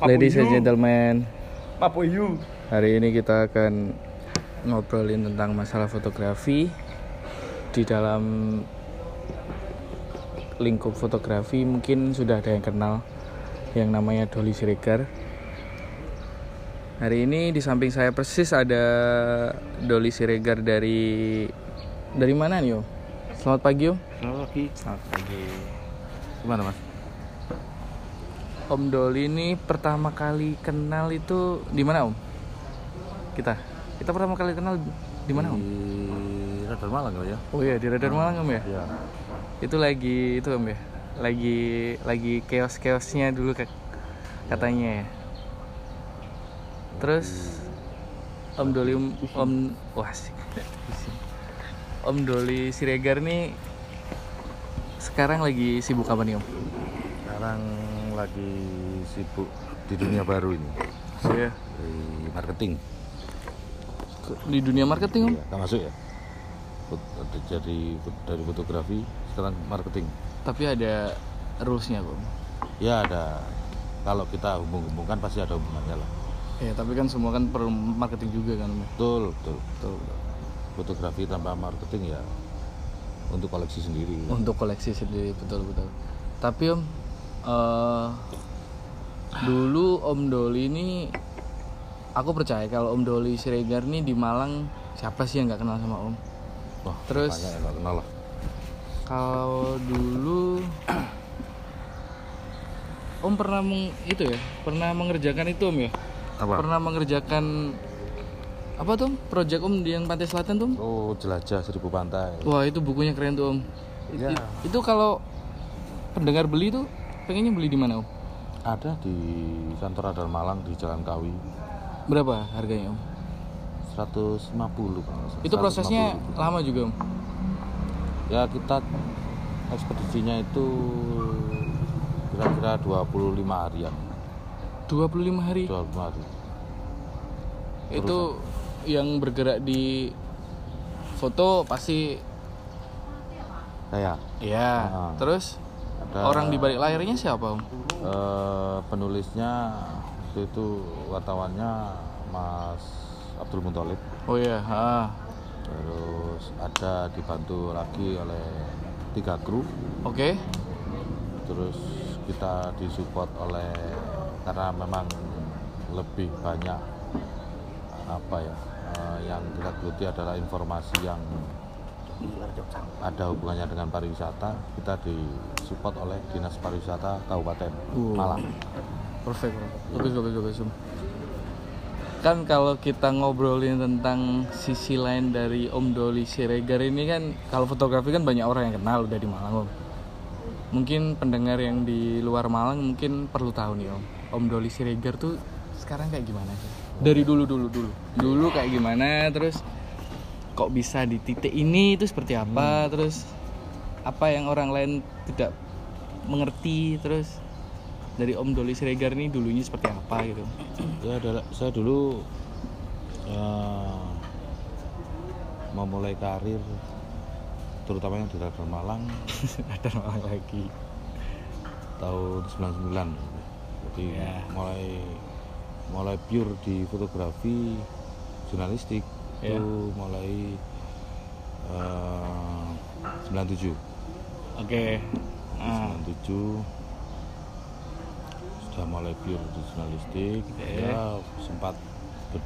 Ladies and gentlemen, Papuyu. hari ini kita akan ngobrolin tentang masalah fotografi di dalam lingkup fotografi mungkin sudah ada yang kenal yang namanya Dolly Siregar. Hari ini di samping saya persis ada Dolly Siregar dari dari mana nih Om? Selamat pagi Om. Selamat pagi. Selamat pagi. Gimana mas? Om Doli ini pertama kali kenal itu di mana Om? Kita. Kita pertama kali kenal di mana Om? Di Radar Malang ya? Oh iya di Radar Malang Om ya. Iya. Itu lagi itu Om ya. Lagi lagi keos-keosnya dulu kak- katanya ya. Terus Om Doli Om wah asik. Om Doli Siregar nih sekarang lagi sibuk apa nih Om? Sekarang lagi sibuk di dunia baru ini. Iya. Di marketing. Di dunia marketing. Iya, masuk ya? Jadi dari fotografi sekarang marketing. Tapi ada rulesnya Om. Ya ada. Kalau kita hubung-hubungkan pasti ada hubungannya lah. Ya, tapi kan semua kan perlu marketing juga kan, Om. Betul, betul. Betul. Fotografi tanpa marketing ya untuk koleksi sendiri. Untuk koleksi sendiri, betul betul. Tapi Om, eh dulu Om Doli ini aku percaya kalau Om Doli Siregar nih di Malang siapa sih yang nggak kenal sama Om? Wah, Terus- banyak yang nggak kenal lah. Kalau dulu Om pernah meng, itu ya, pernah mengerjakan itu Om ya? Apa? Pernah mengerjakan apa tuh? Project Om di yang Pantai Selatan tuh? Om? Oh, jelajah seribu pantai. Wah itu bukunya keren tuh om. Ya. i- Itu kalau pendengar beli tuh pengennya beli di mana om? Ada di kantor Radar Malang di Jalan Kawi Berapa harganya om? 150 kalau. Itu prosesnya 150. lama juga om. Ya kita ekspedisinya itu kira-kira 25 harian. 25 hari. 25 hari. Itu yang bergerak di foto pasti Saya ya. Ah. Terus ada orang di balik layarnya siapa om? eh, penulisnya itu, itu wartawannya Mas Abdul Muthalib. Oh iya. ah. Terus ada dibantu lagi oleh tiga kru. Oke. terus kita disupport oleh karena memang lebih banyak apa ya eh, yang kita geluti adalah informasi yang ada hubungannya dengan pariwisata kita disupport oleh dinas pariwisata Kabupaten Uh. Malang Perfect. Bagus, bagus, bagus. Kan kalau kita ngobrolin tentang sisi lain dari Om Doli Siregar ini kan kalau fotografi kan banyak orang yang kenal udah di Malang Om. Mungkin pendengar yang di luar Malang mungkin perlu tahu nih Om. Om Doli Siregar tuh sekarang kayak gimana sih? Dari dulu dulu dulu. Dulu kayak gimana terus kok bisa di titik ini itu seperti apa terus apa yang orang lain tidak mengerti terus dari Om Doli Siregar ini dulunya seperti apa gitu. Ya adalah saya dulu eh, memulai karir terutama yang di Radar Malang. Ada orang lagi. Tahun 99 jadi Ya. mulai mulai pure di fotografi jurnalistik Ya. itu mulai eh, 97 oke. Ah, 97 sudah mulai pure di jurnalistik. Oke. ya sempat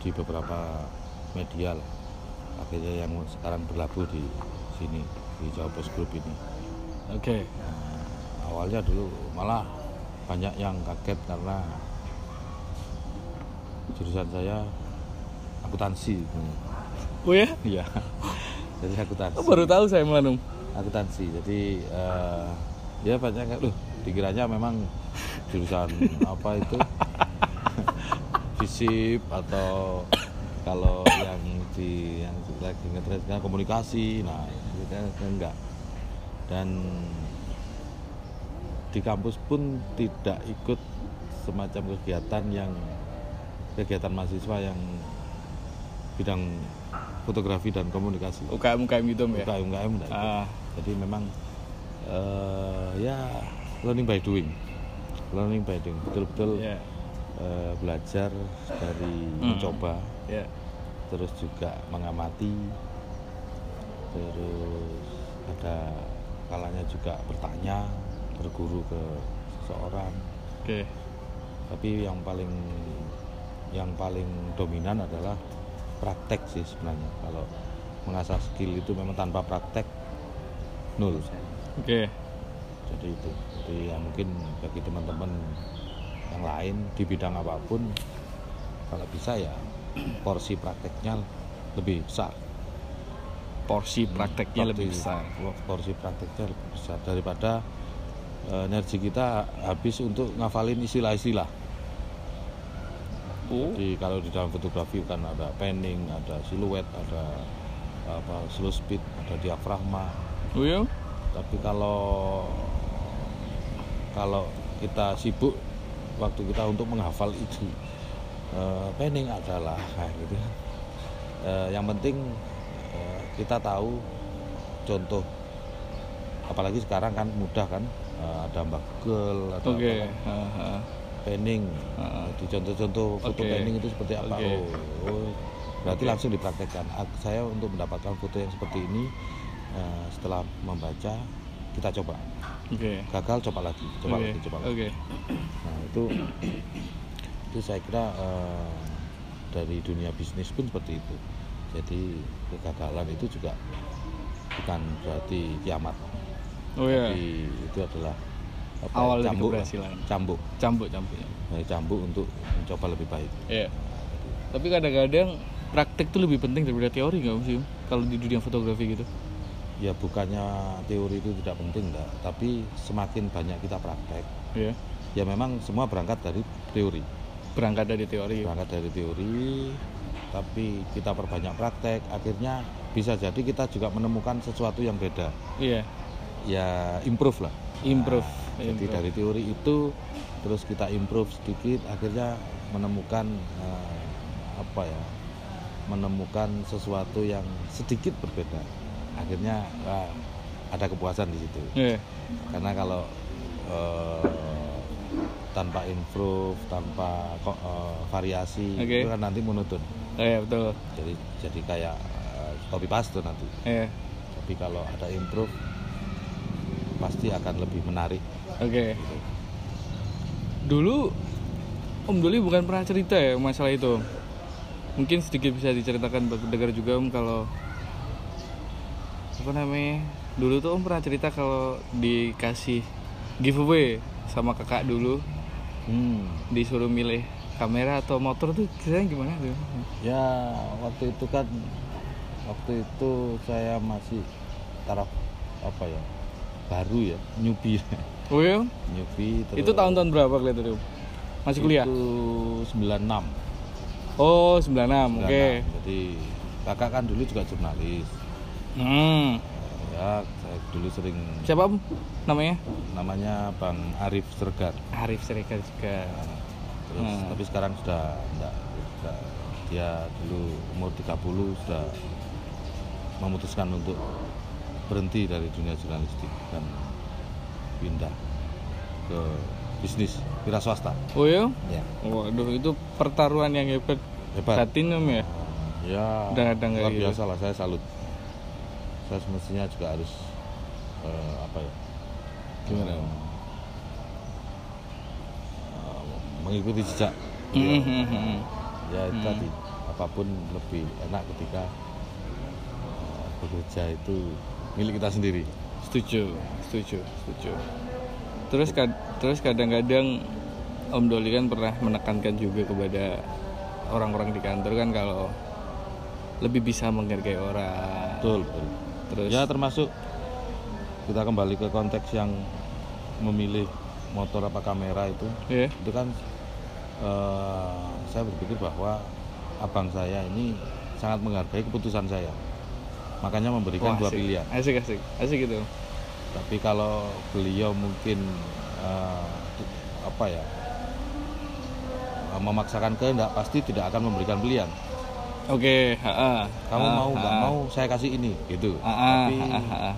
di beberapa media lah. Akhirnya yang sekarang berlabuh di sini di Jawa Post Group ini. Oke. Nah, awalnya dulu malah banyak yang kaget karena jurusan saya akuntansi. Oh ya? Iya. Jadi akuntansi. Oh, baru tahu saya malam akuntansi. Jadi eh, ya banyak kan loh dikiranya memang jurusan apa itu? Fisip atau kalau yang di yang lagi ngetrend sekarang komunikasi. Nah kita enggak. Dan di kampus pun tidak ikut semacam kegiatan yang kegiatan mahasiswa yang bidang fotografi dan komunikasi. UKM UKM gitu ya? UKM UKM ikut. Jadi memang eh, ya learning by doing. Learning by doing. Betul-betul ya. eh, belajar dari Hmm. mencoba. Ya. Terus juga mengamati. Terus ada kalanya juga bertanya berguru ke seseorang. Oke. Tapi yang paling yang paling dominan adalah praktek sih sebenarnya. Kalau mengasah skill itu memang tanpa praktek nol oke. Jadi itu. Jadi ya mungkin bagi teman-teman yang lain di bidang apa pun kalau bisa ya porsi prakteknya lebih besar. Porsi prakteknya lebih Porsi- besar porsi prakteknya lebih besar. Daripada eh, energi kita habis untuk ngafalin istilah-istilah. Oh. Jadi kalau di dalam fotografi kan ada panning, ada siluet, ada apa slow speed, ada diafragma. Oh ya Tapi kalau kalau kita sibuk waktu kita untuk menghafal itu eh, panning adalah kayak gitu. kan. Eh, yang penting eh, kita tahu contoh apalagi sekarang kan mudah kan eh, ada mbak Google ada oke apa, Haha. panning Heeh. di contoh-contoh foto Oke. panning itu seperti apa Oke. oh, oh, berarti Oke. langsung dipraktekkan Ak- saya untuk mendapatkan foto yang seperti ini eh, setelah membaca kita coba oke gagal coba lagi coba oke lagi coba lagi oke nah itu itu saya kira eh, dari dunia bisnis pun seperti itu jadi kegagalan itu juga bukan berarti kiamat oh ya tapi itu adalah apa, Awal cambuk keberhasilan. cambuk cambuk cambuk ya. Dari cambuk untuk mencoba lebih baik Iya. Tapi kadang-kadang praktek tuh lebih penting daripada teori nggak sih? Kalau di dunia fotografi gitu. Ya bukannya teori itu tidak penting enggak tapi semakin banyak kita praktek Iya. ya memang semua berangkat dari teori Berangkat dari teori. berangkat dari teori tapi kita perbanyak praktek akhirnya bisa jadi kita juga menemukan sesuatu yang beda Iya. ya improve lah Improve. Nah, jadi Improve. dari teori itu terus kita improve sedikit akhirnya menemukan eh, apa ya menemukan sesuatu yang sedikit berbeda akhirnya wah, ada kepuasan di situ Iya. karena kalau eh, tanpa improve tanpa eh, variasi Oke. itu kan nanti monoton Oh, iya betul. jadi jadi kayak eh, copy paste nanti Iya. tapi kalau ada improve pasti akan lebih menarik Oke. gitu. Dulu Om Doli bukan pernah cerita ya masalah itu. Mungkin sedikit bisa diceritakan buat pendengar juga Om kalau apa namanya? Dulu tuh Om pernah cerita kalau dikasih giveaway sama kakak dulu Hmm. disuruh milih kamera atau motor tuh ceritanya gimana tuh? Ya waktu itu kan waktu itu saya masih taraf apa ya baru ya newbie Oh iya? newbie terus Itu tahun-tahun berapa kelihatan tuh? Masih kuliah? itu 96 Oh 96, oke 96. jadi kakak kan dulu juga jurnalis hmm. ya saya dulu sering Siapa Om namanya? namanya Bang Arif Sergar Arif Serikar juga terus Hmm. tapi sekarang sudah enggak, sudah dia dulu umur 30 sudah memutuskan untuk berhenti dari dunia jurnalistik dan pindah ke bisnis wira swasta Oh iya? ya Waduh itu pertaruhan yang hebat hebat Batin Om ya? ya Kadang-kadang kayak luar gitu. biasa lah saya salut saya semestinya juga harus eh, apa ya Gimana, eh, mengikuti jejak hmm, hmm. ya itu Hmm. tadi apa pun lebih enak ketika uh, bekerja itu milik kita sendiri. Setuju, setuju, setuju. Terus kad- terus kadang-kadang Om Doli kan pernah menekankan juga kepada orang-orang di kantor kan kalau lebih bisa menghargai orang. Betul betul Terus ya termasuk kita kembali ke konteks yang memilih motor apa kamera itu Iya. itu kan uh, saya berpikir bahwa abang saya ini sangat menghargai keputusan saya makanya memberikan Wah, dua asik. pilihan Asik asik, asik gitu. tapi kalau beliau mungkin eh, apa ya memaksakan kehendak pasti tidak akan memberikan pilihan Oke, ha kamu mau nggak mau saya kasih ini gitu. Tapi ha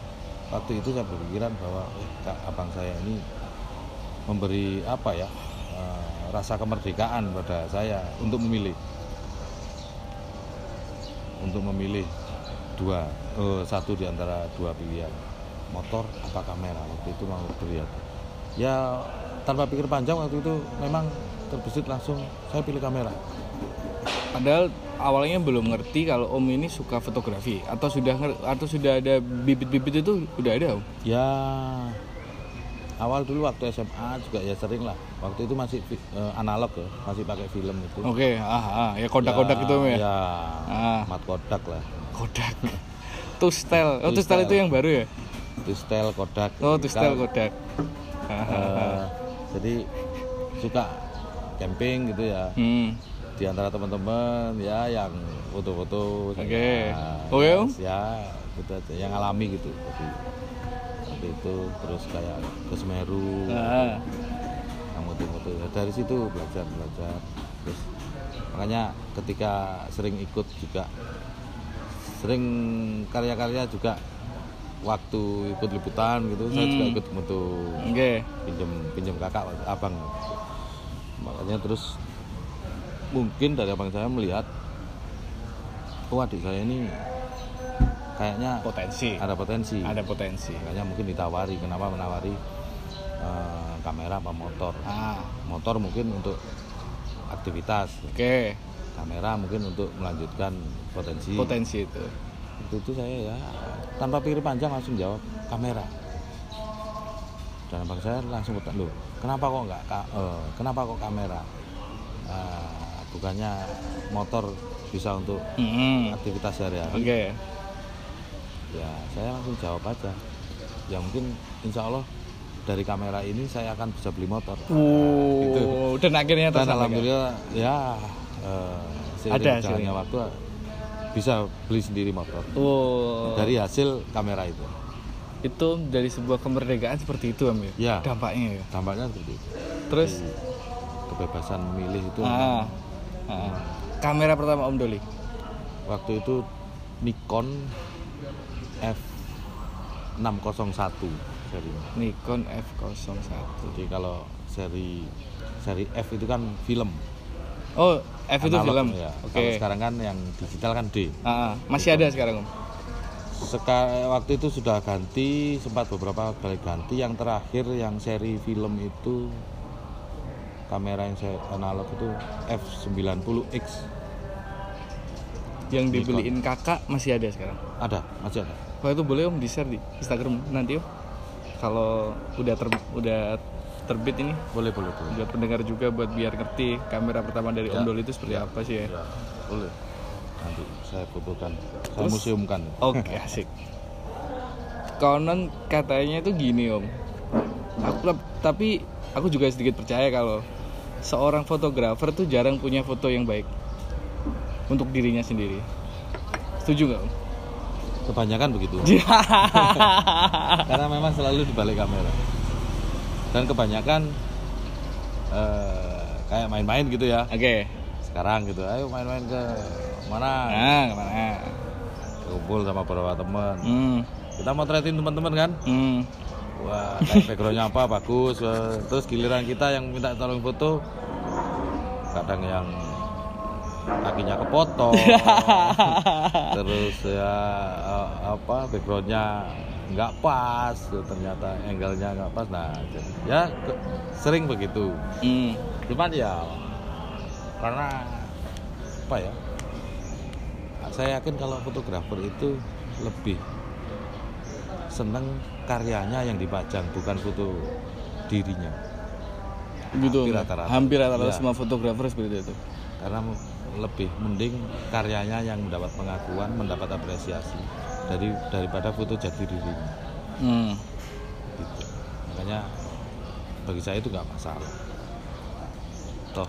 waktu itu saya berpikiran bahwa eh, Kak, abang saya ini memberi apa ya eh, rasa kemerdekaan pada saya untuk memilih. Untuk memilih dua eh, satu di antara dua pilihan. Motor apa kamera? Waktu itu mau berlihat ya tanpa pikir panjang waktu itu memang terbesit langsung saya pilih kamera Padahal awalnya belum ngerti kalau Om ini suka fotografi atau sudah atau sudah ada bibit-bibit itu udah ada Om. ya awal dulu waktu SMA juga ya sering lah waktu itu masih eh, analog ya masih pakai film itu Oke, ah, ah, ya kodak-kodak itu Om ya. ya Ah. mat kodak lah Kodak. Tustel. Oh, Tustel itu yang baru ya? Tustel kodak Oh, Tustel Kalau, kodak. Eh, jadi suka camping gitu ya Hmm. Di antara teman-teman ya yang foto-foto Oke. ya, Oke, ya, ya gitu aja yang alami gitu jadi waktu itu terus kayak ke Semeru Ah. yang foto-foto ya, dari situ belajar belajar terus makanya ketika sering ikut juga sering karya-karya juga waktu ikut liputan gitu saya Hmm. juga ikut foto Oke. pinjem pinjem kakak abang makanya terus mungkin dari abang saya melihat oh adik saya ini kayaknya Potensi. ada potensi Ada potensi. makanya mungkin ditawari kenapa menawari eh, kamera apa motor Ah, motor mungkin untuk aktivitas oke. kamera mungkin untuk melanjutkan potensi Potensi itu. itu itu saya ya tanpa pikir panjang langsung jawab kamera dan abang saya langsung bertanya loh kenapa kok nggak ka- eh, kenapa kok kamera Eh, bukannya motor bisa untuk Hmm. aktivitas sehari-hari Oke. ya saya langsung jawab aja ya mungkin insya Allah dari kamera ini saya akan bisa beli motor Uh, dan akhirnya dan alhamdulillah ya eh, seiring Ada hasilnya. waktu bisa beli sendiri motor Oh. dari hasil kamera itu itu dari sebuah kemerdekaan seperti itu Om ya. Ya. Dampaknya ya. dampaknya seperti itu Terus kebebasan memilih itu ah, kamera pertama Om Doli. waktu itu Nikon F601 serinya Nikon F01. jadi kalau seri seri F itu kan film Oh, F itu analog, film. ya. Oke. Kalau sekarang kan yang digital kan D Ah, masih ada sekarang Om. Seka, waktu itu sudah ganti sempat beberapa kali ganti yang terakhir yang seri film itu kamera yang saya analog itu F90X Yang dibeliin kakak masih ada sekarang. ada masih ada Kalau itu boleh Om di-share di Instagram nanti Om. Kalau udah ter, udah terbit ini boleh boleh boleh buat pendengar juga buat biar ngerti kamera pertama dari Om Ya. Doli itu seperti apa sih ya. Ya, boleh nanti saya fotokan saya Terus? museumkan Oke asik. Konon katanya itu gini om. Aku, tapi aku juga sedikit percaya kalau seorang fotografer tuh jarang punya foto yang baik untuk dirinya sendiri. Setuju nggak kebanyakan begitu karena memang selalu di balik kamera dan kebanyakan eh, kayak main-main gitu ya Oke. sekarang gitu ayo main-main ke mana Nah ke mana? kumpul sama beberapa teman Hmm. kita mau tretin teman-teman kan Hmm. Wah backgroundnya apa bagus wah. terus giliran kita yang minta tolong foto kadang yang kakinya kepotong terus ya eh, apa backgroundnya nggak pas ternyata angle-nya nggak pas nah ya sering begitu Hmm. cuman ya karena apa ya saya yakin kalau fotografer itu lebih seneng karyanya yang dipajang bukan foto dirinya Gitu. Hampir rata-rata. Hampir rata-rata Iya. semua fotografer seperti itu. karena lebih mending karyanya yang mendapat pengakuan mendapat apresiasi dari daripada foto jati dirinya Hmm. gitu. makanya bagi saya itu nggak masalah toh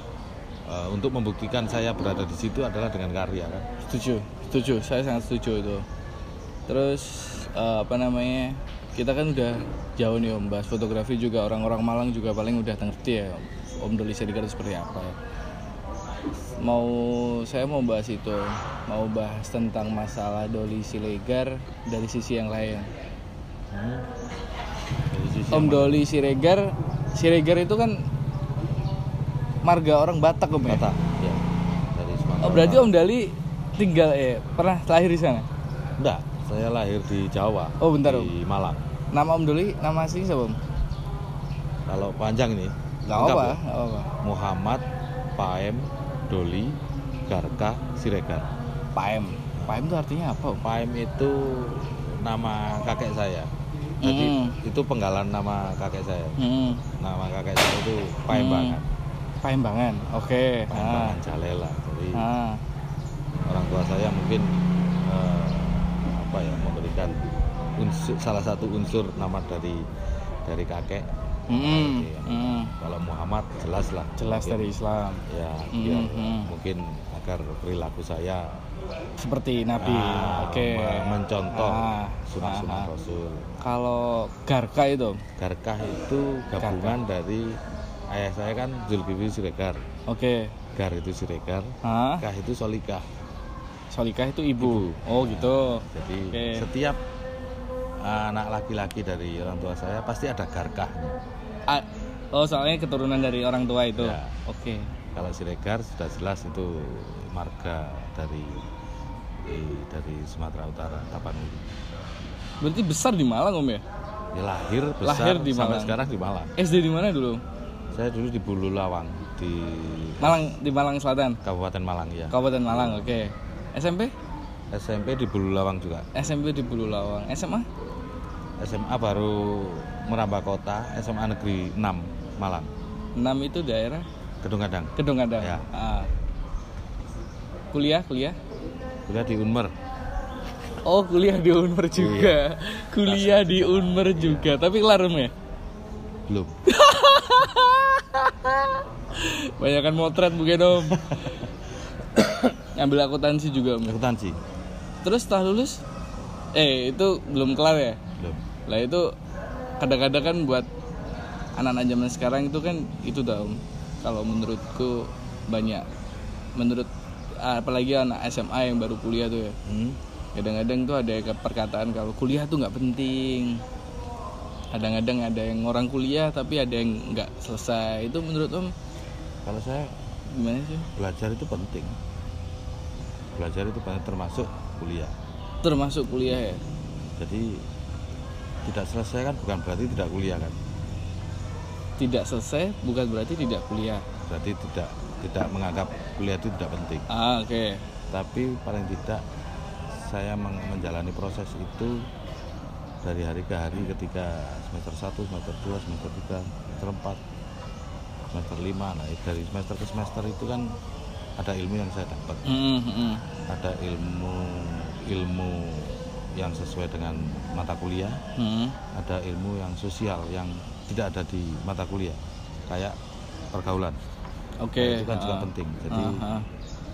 eh, untuk membuktikan saya berada di situ adalah dengan karya kan Setuju, setuju. Saya sangat setuju itu. Terus eh, apa namanya? Kita kan udah jauh nih Om. Bahas fotografi juga orang-orang Malang juga paling udah ngerti ya Om. Doli Siregar itu seperti apa ya. Mau saya mau bahas itu, mau bahas tentang masalah Doli Siregar dari sisi yang lain. dari sisi Om yang? Doli Siregar, Siregar itu kan marga orang Batak om ya? Batak ya dari Sumatera oh berarti om Dali tinggal eh pernah lahir di sana? Enggak saya lahir di Jawa Oh, bentar, di Malang nama om Dali nama asli siapa om kalau panjang ini nggak lengkap apa ya. apa Muhammad Paem Doli Garka Siregar Paem Paem itu artinya apa om Paem itu nama kakek saya jadi Hmm. itu penggalan nama kakek saya hmm. nama kakek saya itu Paembangan Paembangan oke ah. Paembangan Jalela jadi Ah. orang tua saya mungkin eh, apa ya memberikan unsur salah satu unsur nama dari dari kakek Mm, mm. kalau Muhammad jelas lah jelas Mungkin, dari Islam ya Mm, biar mm. mungkin agar perilaku saya seperti Nabi ah, oke me- mencontoh Ah, sunnah-sunnah ah, ah. Rasul kalau Garka itu Om? Garkah itu gabungan dari ayah saya kan Zulkifli Siregar oke Gar itu Siregar Hah? Kah itu Solikah Solikah itu ibu. Ibu. Oh gitu. jadi Oke. setiap anak laki-laki dari orang tua saya pasti ada garkahnya Ah, oh soalnya keturunan dari orang tua itu. Ya. Oke. kalau Siregar sudah jelas itu marga dari eh, dari Sumatera Utara Tapanuli Berarti besar di Malang om ya? ya lahir besar Lahir di sampai Malang. sekarang di Malang SD di mana dulu? saya dulu di Bulu Lawang di Malang di Malang Selatan. Kabupaten Malang ya Kabupaten Malang. Oke. SMP? SMP di Bulu Lawang juga SMP di Bulu Lawang. SMA? SMA baru merambah kota SMA Negeri 6 Malang 6 itu daerah Gedung Kadang Kedung Adang. Ya. Ah. Kuliah, kuliah. kuliah di Unmer Oh, kuliah di Unmer juga. Kuliah di Unmer juga. Tapi kelar ya? belum Banyakan motret mungkin Om. Ngambil akuntansi juga Om. akuntansi Terus setelah lulus eh itu belum kelar ya? Lah itu kadang-kadang kan buat anak-anak zaman sekarang itu kan itu Om. Kalau menurutku banyak menurut apalagi anak SMA yang baru kuliah tuh ya. hmm? Kadang-kadang tuh ada perkataan kalau kuliah tuh nggak penting. Kadang-kadang ada yang orang kuliah tapi ada yang nggak selesai. Itu menurut Om kalau saya gimana sih? belajar itu penting belajar itu penting termasuk kuliah Termasuk kuliah ya. jadi tidak selesai kan bukan berarti tidak kuliah kan Tidak selesai bukan berarti tidak kuliah. berarti tidak tidak menganggap kuliah itu tidak penting Ah, oke. tapi paling tidak saya menjalani proses itu dari hari ke hari ketika semester 1, semester 2, semester 3, semester 4 semester 5 nah dari semester ke semester itu kan ada ilmu yang saya dapat Mm, mm. ada ilmu ilmu yang sesuai dengan mata kuliah Mm. ada ilmu yang sosial yang tidak ada di mata kuliah kayak pergaulan Oke. Nah, itu kan juga ah. penting jadi Ah, ah.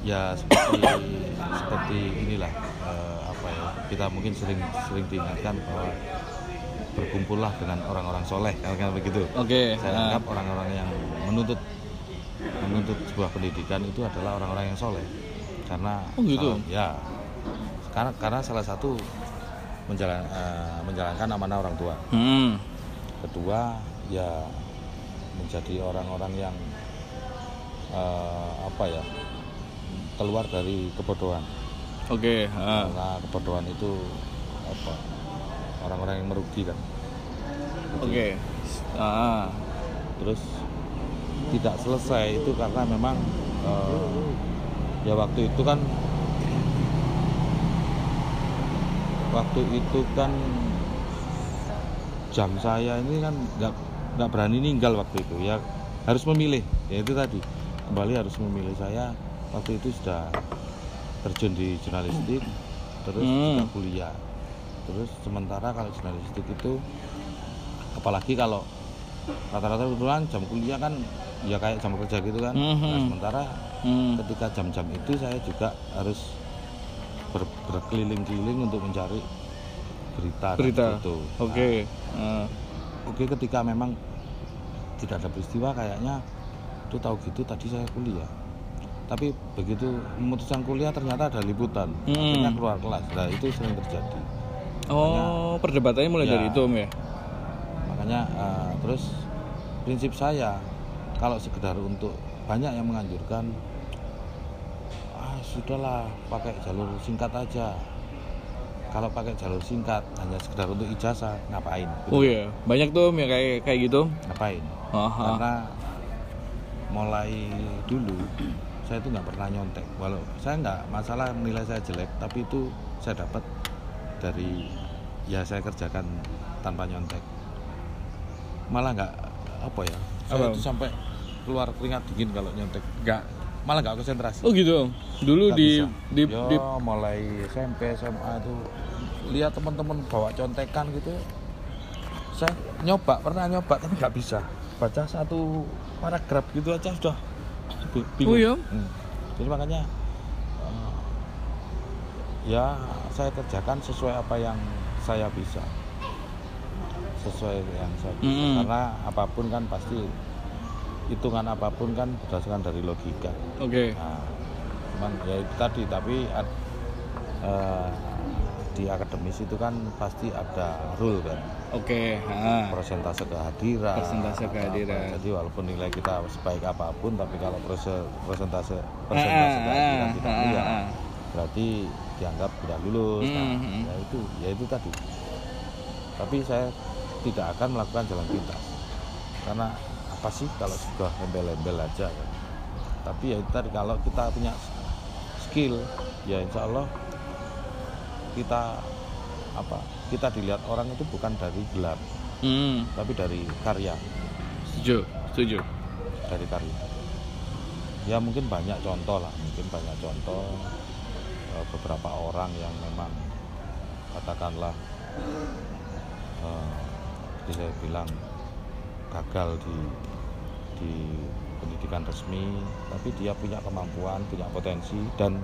ya seperti seperti inilah eh, apa ya kita mungkin sering sering diingatkan bahwa berkumpullah dengan orang-orang soleh kan begitu Oke. saya ah. anggap orang-orang yang menuntut menuntut sebuah pendidikan itu adalah orang-orang yang soleh karena Oh, gitu? salah- ya karena karena salah satu menjalan, eh, menjalankan amanah orang tua Hmm. kedua ya menjadi orang-orang yang eh, apa ya keluar dari kebodohan Oke. ah. karena kebodohan itu apa orang-orang yang merugi kan Oke. Ah. terus tidak selesai itu karena memang eh, ya waktu itu kan waktu itu kan jam saya ini kan nggak nggak berani ninggal waktu itu ya harus memilih ya itu tadi kembali harus memilih saya waktu itu sudah terjun di jurnalistik terus Hmm. juga kuliah terus sementara kalau jurnalistik itu apalagi kalau rata-rata kebetulan jam kuliah kan ya kayak jam kerja gitu kan nah, Mhm. sementara Hmm. ketika jam-jam itu saya juga harus ber- berkeliling-keliling untuk mencari berita dan Berita. foto. Oke. Ah. Nah, oke ketika memang tidak ada peristiwa kayaknya itu tahu gitu tadi saya kuliah tapi begitu memutuskan kuliah ternyata ada liputan Hmm. akhirnya keluar kelas nah itu sering terjadi Oh, perdebatannya mulai Ya. dari itu om ya? makanya eh, terus prinsip saya kalau sekedar untuk banyak yang menganjurkan ah sudahlah pakai jalur singkat aja kalau pakai jalur singkat hanya sekedar untuk ijazah ngapain Oh iya, banyak tuh yang kayak kayak gitu. ngapain Aha. karena mulai dulu saya itu nggak pernah nyontek walau saya nggak masalah nilai saya jelek tapi itu saya dapat dari ya saya kerjakan tanpa nyontek malah nggak apa ya saya Apa? itu sampai keluar keringat dingin kalau nyontek nggak malah nggak konsentrasi Oh gitu. Dulu Nggak di, bisa. di Yo, di mulai SMP SMA itu lihat teman-teman bawa contekan gitu saya nyoba pernah nyoba tapi nggak bisa baca satu paragraf gitu aja sudah bi- bingung Oh iya? Hmm. jadi makanya eh, ya saya kerjakan sesuai apa yang saya bisa sesuai yang saya bisa Mm-mm. karena apa pun kan pasti hitungan apa pun kan berdasarkan dari logika Oke. Nah, cuman ya itu tadi tapi eh, di akademis itu kan pasti ada rule kan Oke, ha. persentase kehadiran Persentase atau apa. kehadiran. jadi walaupun nilai kita sebaik apa pun tapi kalau persentase persentase kehadiran tidak ah. berarti dianggap tidak lulus nah, Hmm, hmm. ya itu ya itu tadi tapi saya tidak akan melakukan jalan pintas karena apa sih kalau sudah embel-embel aja kan tapi ya tadi kalau kita punya skill ya insya Allah kita apa kita dilihat orang itu bukan dari gelar Hmm, tapi dari karya. Setuju, setuju. dari karya. Ya mungkin banyak contoh lah mungkin banyak contoh eh, beberapa orang yang memang katakanlah eh, seperti saya bilang gagal di di pendidikan resmi tapi dia punya kemampuan punya potensi dan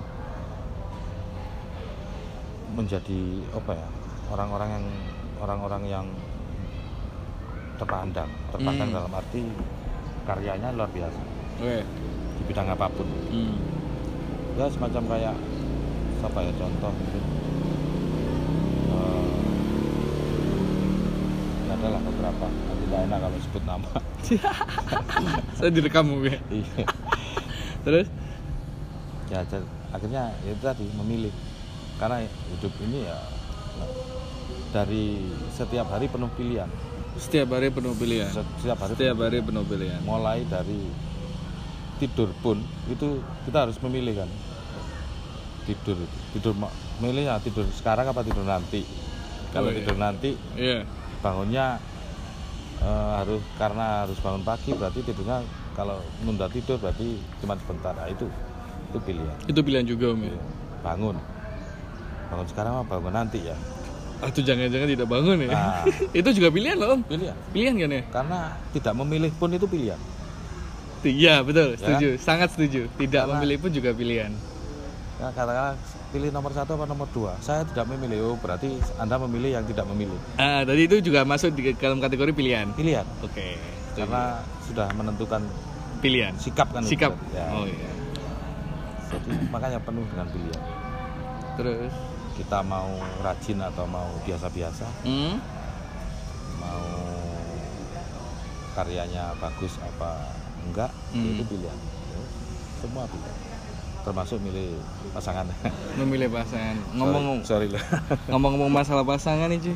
menjadi apa ya orang-orang yang orang-orang yang terpandang terpandang Hmm. dalam arti karyanya luar biasa Oke. di bidang apa pun Hmm. ya semacam kayak apa ya contoh gitu Eh, ya ada lah beberapa nanti tidak enak kalau sebut nama Saya direkam ya. Iya. Terus? ya akhirnya ya itu tadi memilih karena hidup ini ya dari setiap hari penuh pilihan Setiap hari penuh pilihan. setiap hari Setiap penuh hari penuh pilihan. mulai dari tidur pun itu kita harus memilih kan tidur tidur milih ya tidur sekarang apa tidur nanti kalau Oh, iya. tidur nanti Iya. bangunnya eh, harus karena harus bangun pagi berarti tidurnya kalau nunda tidur berarti cuma sebentar nah, itu itu pilihan Itu pilihan juga Om ya. bangun bangun sekarang apa bangun nanti ya Atau jangan-jangan tidak bangun ya. Nah. itu juga pilihan loh Om. pilihan Pilihan kan ya? karena tidak memilih pun itu pilihan Iya betul, setuju, sangat setuju. Tidak Ya. Karena- memilih pun juga pilihan. Ya, katakanlah pilih nomor satu apa nomor dua saya tidak memilih oh berarti anda memilih yang tidak memilih Ah, tadi itu juga masuk di dalam kategori pilihan. pilihan Oke. setuju. karena sudah menentukan pilihan. sikap kan itu. Sikap. ya. Oh iya. jadi makanya penuh dengan pilihan Terus. kita mau rajin atau mau biasa-biasa Hmm? mau karyanya bagus apa enggak Hmm. itu pilihan semua pilihan termasuk milih pasangan Memilih pasangan. Ngomong sorry, sorry lah ngomong-ngomong masalah pasangan nih cuy.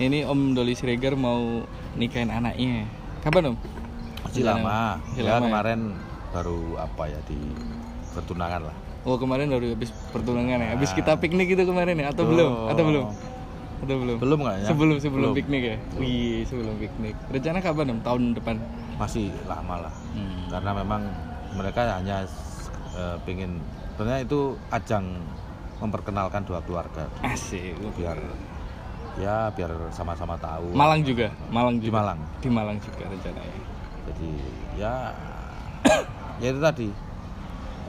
Ini Om Doli Siregar mau nikahin anaknya. Kapan Om? masih Rencana- lama Masih ya lama ya? kemarin baru apa ya di pertunangan lah Oh kemarin baru habis pertunangan ya. Habis Nah. kita piknik itu kemarin ya atau Belum. belum? Atau belum? Atau belum? belum kayaknya Sebelum sebelum Belum. piknik ya. Wih, sebelum piknik. Rencana kapan Om? Tahun depan. masih lama lah Hmm. karena memang mereka hanya eh, pengen sebenarnya itu ajang memperkenalkan dua keluarga Asik. biar ya biar sama-sama tahu Malang juga, Malang di juga. Malang Di Malang juga rencananya. jadi ya ya itu tadi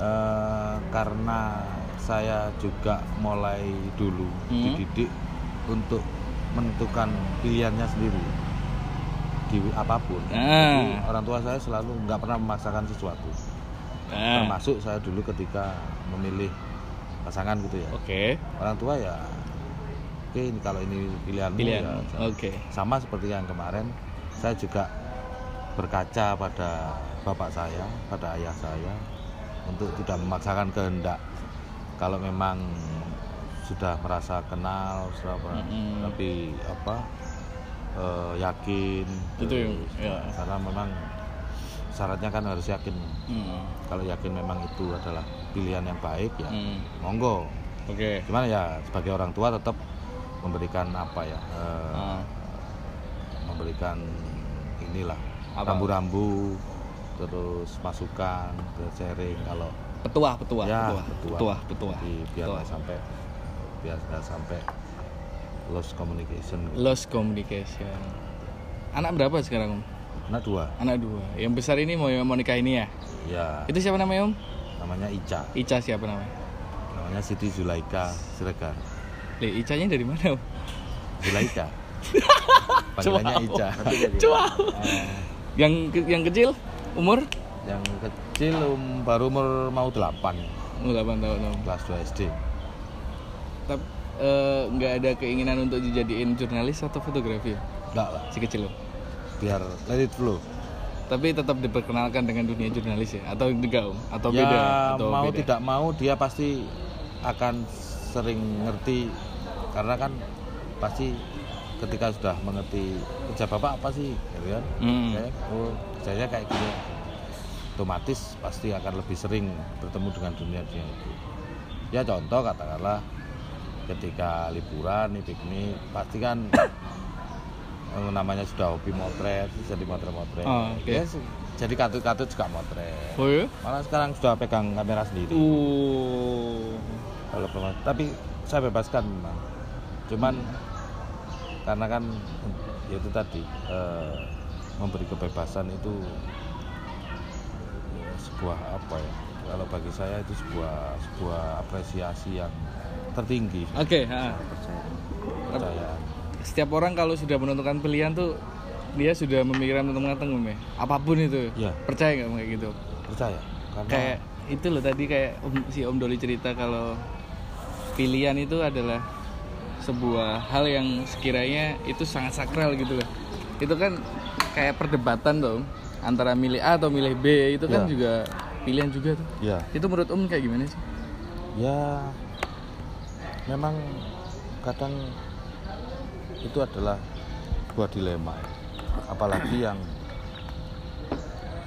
Eh, karena saya juga mulai dulu Hmm. dididik untuk menentukan pilihannya sendiri di apa pun Ah. Jadi orang tua saya selalu nggak pernah memaksakan sesuatu Nah, termasuk saya dulu ketika memilih pasangan gitu ya Oke. orang tua ya oke ini kalau ini pilihanmu Pilihan. ya Oke. sama seperti yang kemarin saya juga berkaca pada bapak saya pada ayah saya untuk tidak memaksakan kehendak kalau memang sudah merasa kenal sudah apa- Mm-mm. tapi apa eh, yakin Itu terus. ya. karena memang syaratnya kan harus yakin Hmm. kalau yakin memang itu adalah pilihan yang baik ya Hmm. monggo Oke. cuman ya sebagai orang tua tetap memberikan apa ya eh, Ah. memberikan inilah rambu-rambu terus masukan terus sharing kalau Petuah, petuah, ya petuah, petuah, petuah. Jadi biar Petuah. nggak sampai biar nggak sampai lost communication. Lost communication. Anak berapa sekarang om? Anak dua Anak dua. Yang besar ini mau mau nikah ini ya? ya Itu siapa namanya om? namanya Ica Ica siapa namanya? namanya Siti Zulaika Siregar Le, Icanya dari mana om? Zulaika panggilannya. Ica Coba. Eh, Yang ke- yang kecil umur? yang kecil um, baru umur mau 8 Umur 8 tahun om. kelas 2 SD Tapi eh, nggak ada keinginan untuk dijadiin jurnalis atau fotografi ya? enggak lah Si kecil om. Biar let it flow Tapi tetap diperkenalkan dengan dunia jurnalis ya? Atau enggak om? Atau ya beda? Atau mau beda? tidak mau dia pasti akan sering ngerti karena kan pasti ketika sudah mengerti kerja bapak apa sih gitu kan Hmm. Kayak, oh kerjanya kayak gini otomatis pasti akan lebih sering bertemu dengan dunia dunia itu ya contoh katakanlah ketika liburan nih piknik pasti kan namanya sudah hobi motret jadi motret-motret Oh, oke. Ya, se- jadi katut-katut juga motret. Oh ya? malah sekarang sudah pegang kamera sendiri. Uh. kalau pema- tapi saya bebaskan memang. Cuman karena kan ya itu tadi eh, memberi kebebasan itu ya, sebuah apa ya? Kalau bagi saya itu sebuah sebuah apresiasi yang tertinggi. Oke, ha. kepercayaan setiap orang kalau sudah menentukan pilihan tuh dia sudah memikirkan Om, ya. apa pun itu. Ya percaya nggak kayak gitu? Percaya karena kayak itu loh tadi kayak om, si Om Doli cerita kalau pilihan itu adalah sebuah hal yang sekiranya itu sangat sakral gitu loh. Itu kan kayak perdebatan Om, antara milih A atau milih B itu kan Ya. juga pilihan juga tuh. Ya itu menurut Om kayak gimana sih? Ya memang kadang itu adalah sebuah dilema. Apalagi yang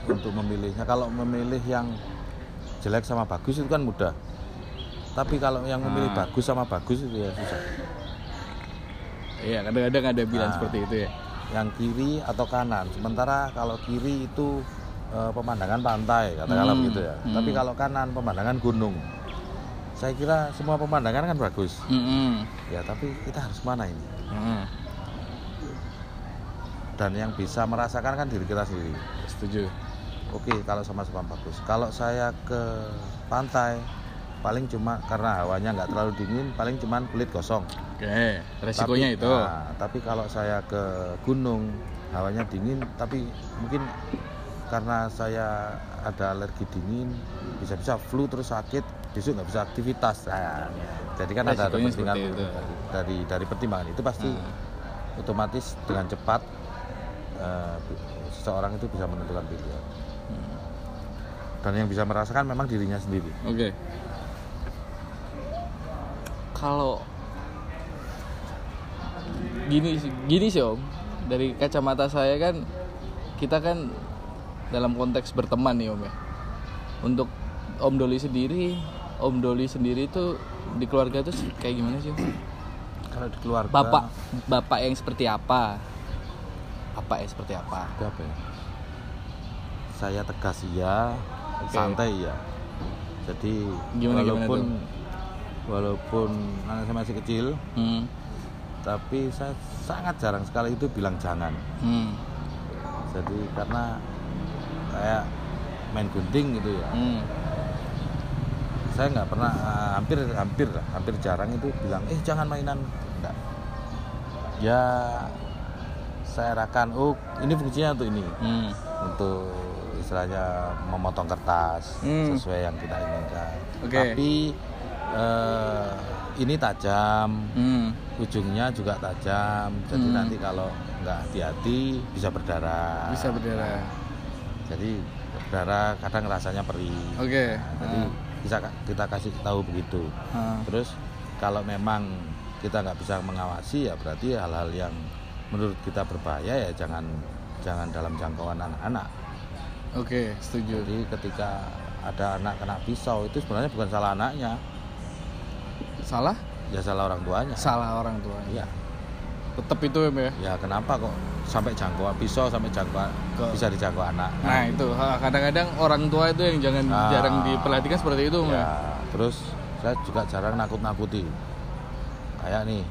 untuk memilihnya kalau memilih yang jelek sama bagus itu kan mudah. Tapi kalau yang memilih Ah. bagus sama bagus itu ya susah. Iya kadang-kadang ada bilang Nah. seperti itu ya. yang kiri atau kanan. Sementara kalau kiri itu eh, pemandangan pantai katakanlah Hmm, begitu ya. Hmm. tapi kalau kanan pemandangan gunung saya kira semua pemandangan kan bagus. Mm-mm. ya tapi kita harus mana ini? Mm. dan yang bisa merasakan kan diri kita sendiri. Setuju. Oke kalau sama-sama bagus. Kalau saya ke pantai paling cuma karena hawanya nggak terlalu dingin paling cuma kulit gosong. Oke resikonya Tapi- itu. nah, tapi kalau saya ke gunung hawanya dingin tapi mungkin karena saya ada alergi dingin bisa-bisa flu terus sakit besok nggak bisa aktivitas Nah, jadi kan ada Resikonya kepentingan dari dari pertimbangan itu pasti Hmm. otomatis dengan cepat eh, seseorang itu bisa menentukan pilihan Hmm. dan yang bisa merasakan memang dirinya sendiri Oke. Kalau gini gini sih om, dari kacamata saya kan kita kan dalam konteks berteman nih om ya. Untuk Om Doli sendiri, Om Doli sendiri itu di keluarga itu kayak gimana sih? Kalau di keluarga Bapak, bapak yang seperti apa? Bapak yang seperti apa? itu apa ya? saya tegas iya Oke. santai iya jadi Gimana, gimana walaupun tuh? walaupun anak saya masih kecil Hmm. tapi saya sangat jarang sekali itu bilang jangan Hmm. jadi karena kayak main gunting gitu ya Hmm. Saya nggak pernah eh, hampir hampir lah, hampir jarang itu bilang eh jangan mainan enggak ya saya arahkan oh ini fungsinya untuk ini Hmm. untuk istilahnya memotong kertas Hmm. sesuai yang kita inginkan Oke. tapi eh, ini tajam Hmm. ujungnya juga tajam jadi Hmm. nanti kalau nggak hati-hati bisa berdarah Bisa berdarah. jadi berdarah kadang rasanya perih Oke. Nah, jadi bisa kita kasih tahu begitu Ah. terus kalau memang kita nggak bisa mengawasi ya berarti hal-hal yang menurut kita berbahaya ya jangan jangan dalam jangkauan anak-anak Oke, setuju. jadi ketika ada anak kena pisau itu sebenarnya bukan salah anaknya Salah? ya salah orang tuanya Salah orang tua. Iya. Tetap itu ya, ya. ya kenapa kok sampai jangkauan pisau sampai jangkauan Ke- bisa dijangkau anak Nah, itu kadang-kadang orang tua itu yang jangan Ah. jarang diperhatikan seperti itu, ya terus saya juga jarang nakut-nakuti kayak nih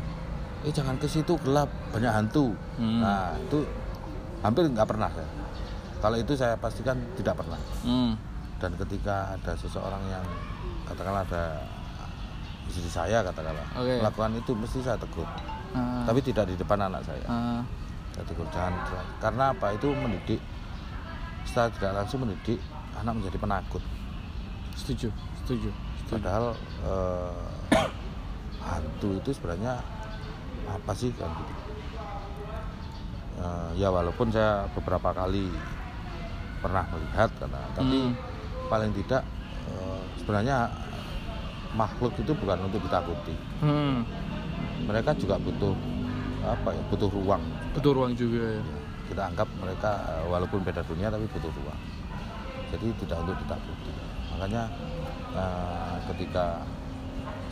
eh jangan ke situ gelap banyak hantu Hmm. nah itu hampir nggak pernah saya kalau itu saya pastikan tidak pernah Hmm. dan ketika ada seseorang yang katakanlah ada istri saya katakanlah Oke. melakukan itu mesti saya tegur Ah, tapi tidak di depan anak saya. Ah, saya tegur jangan karena apa? Itu mendidik. Setelah tidak langsung mendidik anak menjadi penakut. Setuju, setuju, setuju. padahal eh, hantu itu sebenarnya apa sih kan? Gitu Eh, ya walaupun saya beberapa kali pernah melihat karena tapi Hmm. paling tidak eh, sebenarnya makhluk itu bukan untuk ditakuti. Hmm. Mereka juga butuh apa ya butuh ruang. Butuh ruang juga ya. kita anggap mereka eh, walaupun beda dunia tapi butuh ruang. Jadi tidak untuk ditakuti. Makanya eh, ketika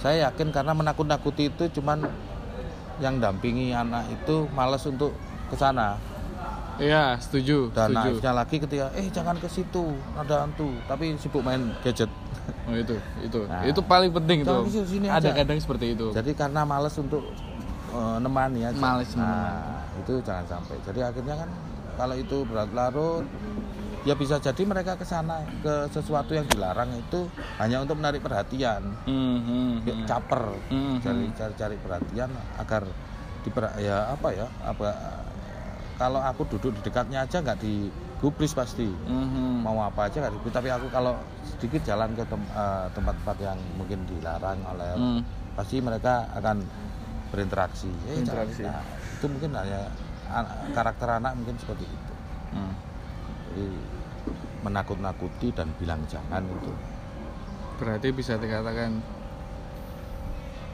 saya yakin karena menakut-nakuti itu cuman yang dampingi anak itu malas untuk ke sana. Iya, setuju, dan setuju. naifnya lagi ketika eh jangan ke situ ada hantu. Tapi sibuk main gadget Oh, itu, itu. Nah. itu paling penting ke sini Ada aja. kadang seperti itu. jadi karena males untuk eh, nemani aja Males nah itu jangan sampai jadi akhirnya kan kalau itu berlarut ya bisa jadi mereka ke sana ke sesuatu yang dilarang itu hanya untuk menarik perhatian Hmm, hmm, Ya, hmm. caper Hmm, cari hmm. cari cari perhatian agar diper ya apa ya apa kalau aku duduk di dekatnya aja nggak digubris pasti Hmm, hmm. mau apa aja digubris tapi aku kalau sedikit jalan ke tem- eh, tempat-tempat yang mungkin dilarang oleh Hmm. pasti mereka akan berinteraksi. Eh, Berinteraksi. nah, itu mungkin hanya an- karakter anak mungkin seperti itu. Hmm. Jadi menakut-nakuti dan bilang jangan itu. Berarti bisa dikatakan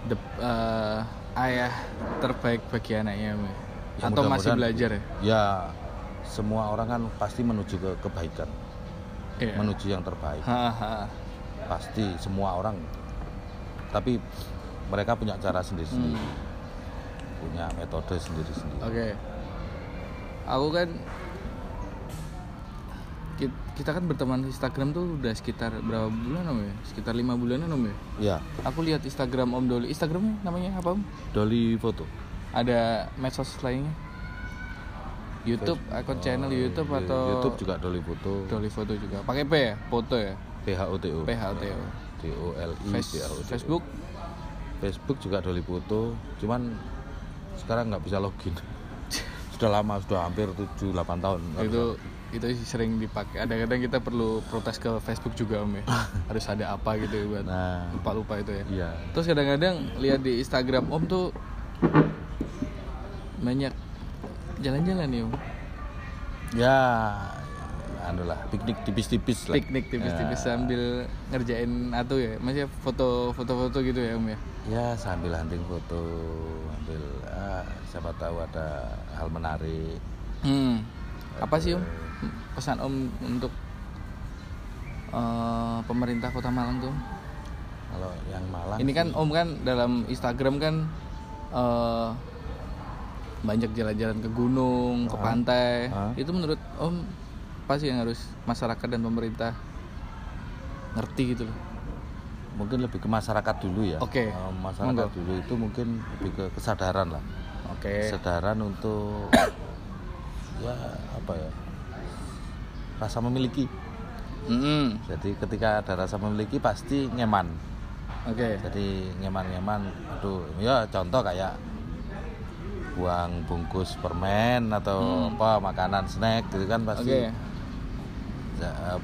the- eh, ayah terbaik bagi anaknya. Ya, Atau masih belajar ya? Ya semua orang kan pasti menuju ke kebaikan, Iya. menuju yang terbaik. Haha. Pasti semua orang. Tapi mereka punya cara sendiri-sendiri, Hmm. punya metode sendiri-sendiri. Oke. Aku kan ki- kita kan berteman di Instagram tuh udah sekitar berapa bulan om ya? Sekitar lima bulanan om ya? Ya, Aku lihat Instagram Om Doli. Instagramnya namanya apa om? Dolly foto. Ada medsos lainnya? YouTube, akun channel YouTube Oh, atau YouTube juga Dolly foto. Doli foto juga. Pakai P ya? Foto ya? PHOTO. PHOTO. D O L I Face- P H O T O. Facebook? Facebook juga Dolly foto, cuman sekarang nggak bisa login. sudah lama, sudah hampir 7 8 tahun. itu itu sering dipakai. Ada kadang kita perlu protes ke Facebook juga om ya. Harus ada apa gitu ya buat Nah, lupa-lupa itu ya. iya. Terus kadang-kadang lihat di Instagram Om tuh banyak jalan-jalan Om. Ya, anu lah, piknik tipis-tipis lah. Piknik tipis-tipis Ya. sambil ngerjain atau ya. Masih foto foto-foto gitu ya Om ya. Ya, sambil hunting foto, ambil ah, siapa tahu ada hal menarik. Hmm. Apa sih Om pesan Om untuk eh, pemerintah Kota Malang tuh? Kalau yang Malang Ini kan sih- Om kan dalam Instagram kan eh, banyak jalan-jalan ke gunung, ke Ah. pantai. Ah. Itu menurut Om apa sih yang harus masyarakat dan pemerintah ngerti gitu loh? mungkin lebih ke masyarakat dulu ya. Oke. Eh, masyarakat Monggo. dulu itu mungkin lebih ke kesadaran lah. Oke. Kesadaran untuk ya apa ya? Rasa memiliki. Mm-mm. Jadi ketika ada rasa memiliki pasti nyaman. Oke. Jadi nyaman-nyaman. Aduh, ya contoh kayak buang bungkus permen atau Hmm. apa makanan snack gitu kan pasti Oke. ya, eh,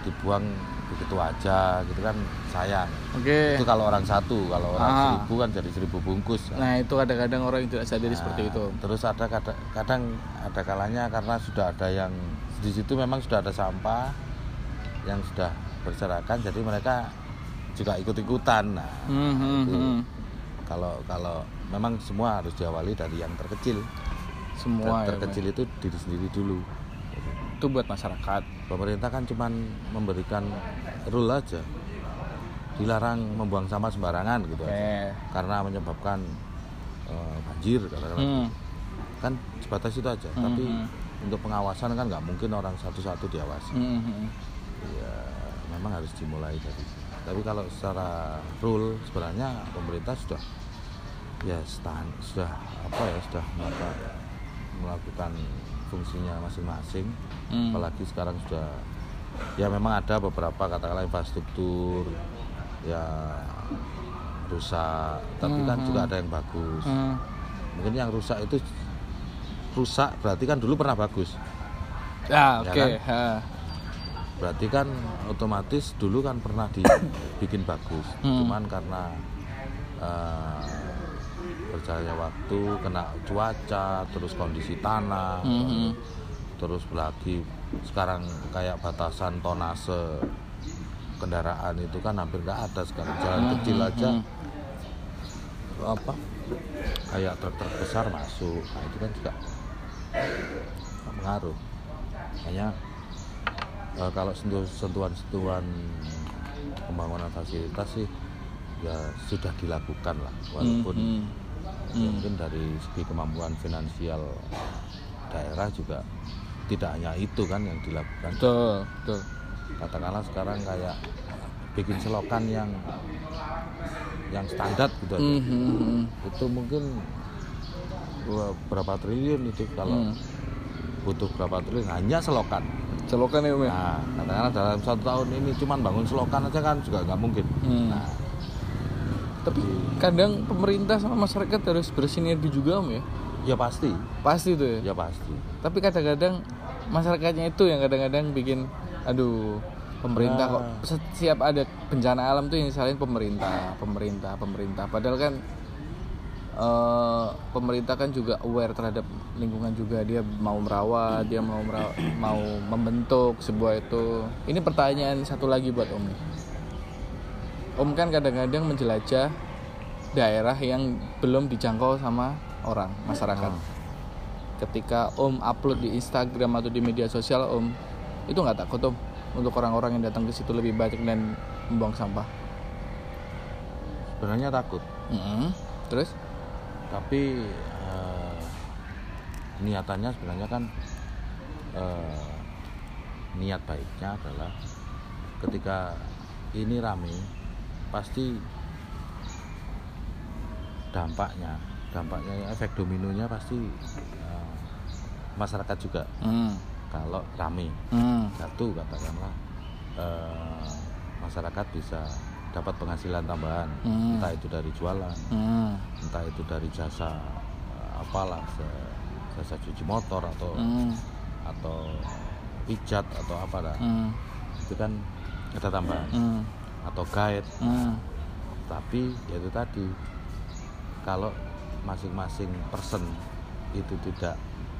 dibuang begitu aja gitu kan sayang. Oke. Itu kalau orang satu, kalau orang Ah. seribu kan jadi seribu bungkus. Nah itu kadang-kadang orang yang tidak sadari Nah, seperti itu. Terus ada kadang, kadang ada kalanya karena sudah ada yang di situ memang sudah ada sampah yang sudah berserakan jadi mereka juga ikut-ikutan nah hmm, itu. hmm. kalau kalau memang semua harus diawali dari yang terkecil. Semua Dan ya, terkecil itu diri sendiri dulu. Itu buat masyarakat. Pemerintah kan cuman memberikan rule aja. Dilarang membuang sampah sembarangan gitu oke. Aja. karena menyebabkan eh, banjir katakanlah Hmm, kan sebatas itu aja. Hmm, tapi hmm. untuk pengawasan kan nggak mungkin orang satu-satu diawasi. Hmm, ya memang harus dimulai dari tapi kalau secara rule sebenarnya pemerintah sudah ya stand sudah apa ya sudah melakukan, melakukan fungsinya masing-masing Hmm. apalagi sekarang sudah ya memang ada beberapa katakanlah infrastruktur ya rusak tapi kan Mhm. juga ada yang bagus Hmm. mungkin yang rusak itu rusak berarti kan dulu pernah bagus ya Ya oke kan? ha. berarti kan otomatis dulu kan pernah dibikin bagus Hmm. cuman karena eh, berjalannya waktu kena cuaca terus kondisi tanah. Mhm. terus lagi sekarang kayak batasan tonase kendaraan itu kan hampir nggak ada sekarang. Jalan Mhm, kecil aja mhm. apa kayak truk-truk besar masuk. Nah itu kan juga pengaruh. Hanya eh, kalau sentuh- sentuhan-sentuhan pembangunan fasilitas sih ya sudah dilakukan lah walaupun Hmm, ya hmm. mungkin dari segi kemampuan finansial daerah juga tidak hanya itu kan yang dilakukan. Betul betul. Katakanlah sekarang kayak bikin selokan yang yang standar gitu aja. Hmm, itu mungkin berapa triliun itu kalau Hmm. butuh berapa triliun hanya selokan. Celokan ya om ya? Nah katakanlah dalam satu tahun ini cuman bangun selokan aja kan juga nggak mungkin. Hmm. nah tapi kadang pemerintah sama masyarakat harus bersinergi juga om ya? Ya pasti. Pasti tuh ya? Ya pasti. Tapi kadang-kadang masyarakatnya itu yang kadang-kadang bikin aduh pemerintah kok Ah. setiap ada bencana alam tuh yang disalahin pemerintah pemerintah pemerintah. Padahal kan eh, pemerintah kan juga aware terhadap lingkungan juga. Dia mau merawat dia mau merawat, mau membentuk sebuah itu. Ini pertanyaan satu lagi buat om om kan kadang-kadang menjelajah daerah yang belum dijangkau sama orang masyarakat Ah. ketika om upload di Instagram atau di media sosial om itu nggak takut om untuk orang-orang yang datang ke situ lebih banyak dan membuang sampah sebenarnya takut Mm-mm. terus tapi eh, niatannya sebenarnya kan eh, niat baiknya adalah ketika ini rame pasti dampaknya dampaknya efek dominonya pasti eh, masyarakat juga Hmm. kalau rame Hmm. satu katakanlah eh, masyarakat bisa dapat penghasilan tambahan Hmm. entah itu dari jualan Hmm. entah itu dari jasa eh, apalah jasa cuci motor atau Hmm. atau pijat atau apa lah Hmm. itu kan ada tambahan Hmm. Atau guide Hmm. tapi ya itu tadi kalau masing-masing person itu tidak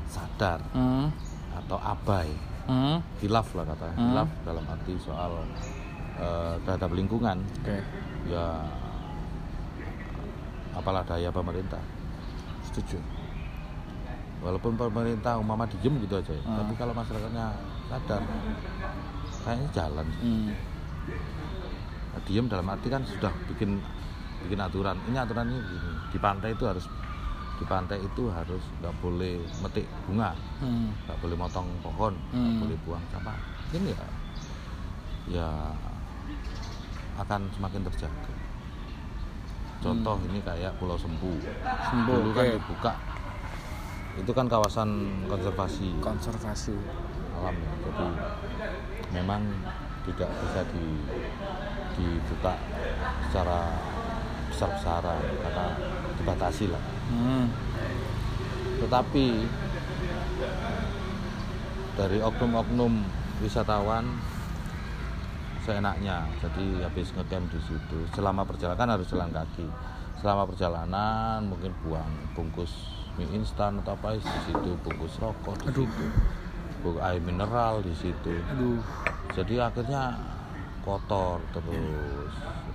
sadar Hmm. atau abai Hmm. hilaf lah katanya Hmm. hilaf dalam arti soal eh, terhadap lingkungan Oke. ya apalah daya pemerintah Setuju. walaupun pemerintah umpama diem gitu aja ya. Hmm. tapi kalau masyarakatnya sadar kayaknya jalan Hmm. Nah, diem dalam arti kan sudah bikin bikin aturan ini aturannya gini di pantai itu harus di pantai itu harus nggak boleh metik bunga Hmm. nggak boleh motong pohon nggak Hmm. boleh buang sampah ini ya ya akan semakin terjaga contoh ini kayak Pulau Sempu Sembuh. dulu Oke. kan dibuka itu kan kawasan konservasi Konservasi. alam ya jadi memang tidak bisa di dibuka secara besar-besaran karena dibatasi lah Hmm. tetapi dari oknum-oknum wisatawan seenaknya jadi habis ngecamp di situ selama perjalanan kan harus jalan kaki selama perjalanan mungkin buang bungkus mie instan atau apa di situ bungkus rokok di Aduh. situ bu- air mineral di situ aduh jadi akhirnya kotor terus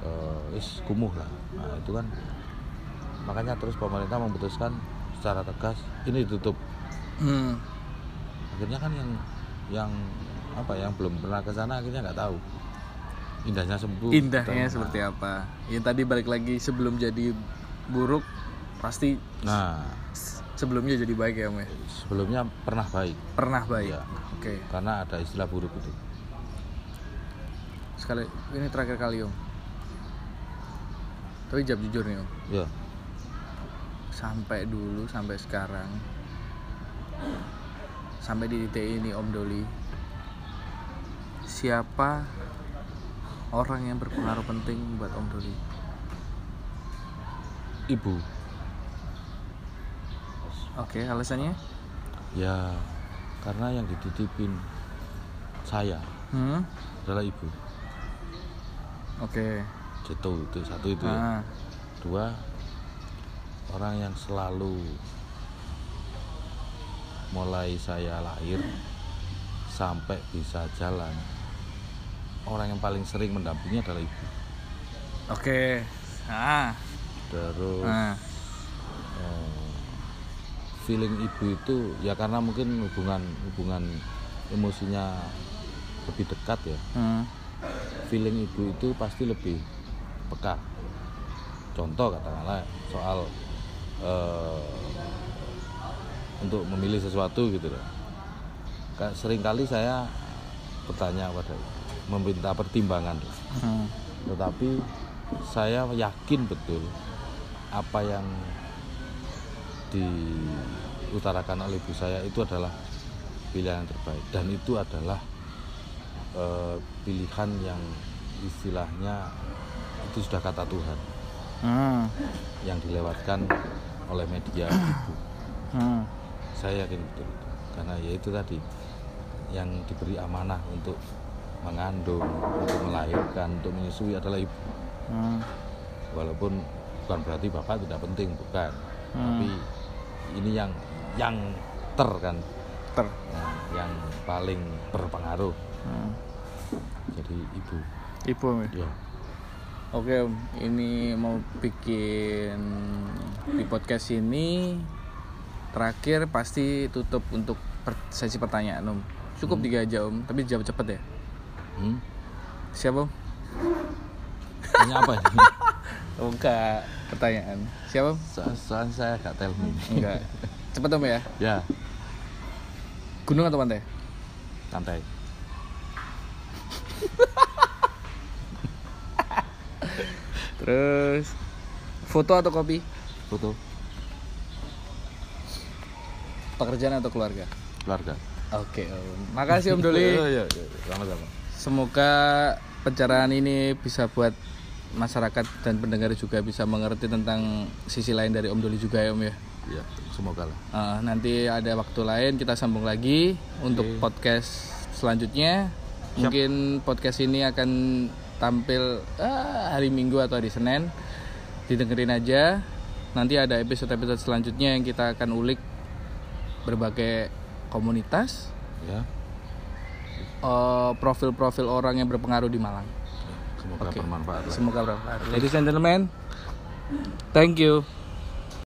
eh, is kumuh lah. Nah itu kan makanya terus pemerintah memutuskan secara tegas ini ditutup. Hmm. akhirnya kan yang yang apa yang belum pernah ke sana akhirnya nggak tahu indahnya sembuh indahnya seperti apa. Yang tadi balik lagi sebelum jadi buruk pasti nah. sebelumnya jadi baik ya om ya? Sebelumnya pernah baik. Pernah baik Iya. oke. Karena ada istilah buruk itu sekali. Ini terakhir kali om. Tapi jawab jujur nih om. Ya sampai dulu sampai sekarang sampai di titik ini om Doli siapa orang yang berpengaruh penting buat om Doli? Ibu. Oke alasannya? Ya karena yang dititipin saya hmm? adalah ibu oke. Itu itu satu itu ya. Ah. Dua orang yang selalu mulai saya lahir sampai bisa jalan orang yang paling sering mendampingi adalah ibu. Oke. Ah. Terus ah. eh, feeling ibu itu ya karena mungkin hubungan hubungan emosinya lebih dekat ya. Hmm. Feeling ibu itu pasti lebih peka. Contoh katakanlah soal eh, untuk memilih sesuatu gitu loh. Ka- sering kali saya bertanya pada meminta pertimbangan Hmm. tetapi saya yakin betul apa yang diutarakan oleh ibu saya itu adalah pilihan yang terbaik. Dan itu adalah eh, pilihan yang istilahnya itu sudah kata Tuhan Hmm. yang dilewatkan oleh media ibu Hmm. saya yakin betul itu. karena ya itu tadi yang diberi amanah untuk mengandung untuk melahirkan untuk menyusui adalah ibu Hmm. walaupun bukan berarti bapak tidak penting bukan Hmm. tapi ini yang yang ter kan ter Nah, yang paling berpengaruh Hmm. Jadi ibu ibu ya? ya Oke Om, ini mau bikin di podcast ini terakhir pasti tutup untuk per- sesi pertanyaan Om. Cukup tiga aja Om, tapi jawab cepet ya. hmm? Siapa Om? Tanya apa Oh, enggak, pertanyaan. Siapa Om? So- soalnya saya gak tell me Enggak. Cepet Om ya. ya Gunung atau pantai? santai Terus foto atau kopi? foto Pekerjaan atau keluarga? keluarga Oke Om. Makasih Om Doli. Iya, iya, iya. sama-sama Semoga pencerahan ini bisa buat masyarakat dan pendengar juga bisa mengerti tentang sisi lain dari Om Doli juga ya Om ya. ya semoga lah Eh, nanti ada waktu lain kita sambung lagi untuk podcast selanjutnya. Mungkin podcast ini akan tampil ah, hari Minggu atau hari Senin. Didengerin aja. Nanti ada episode-episode selanjutnya yang kita akan ulik berbagai komunitas, ya eh, profil-profil orang yang berpengaruh di Malang. semoga Oke. bermanfaat Semoga bermanfaat. Ladies and gentlemen, thank you.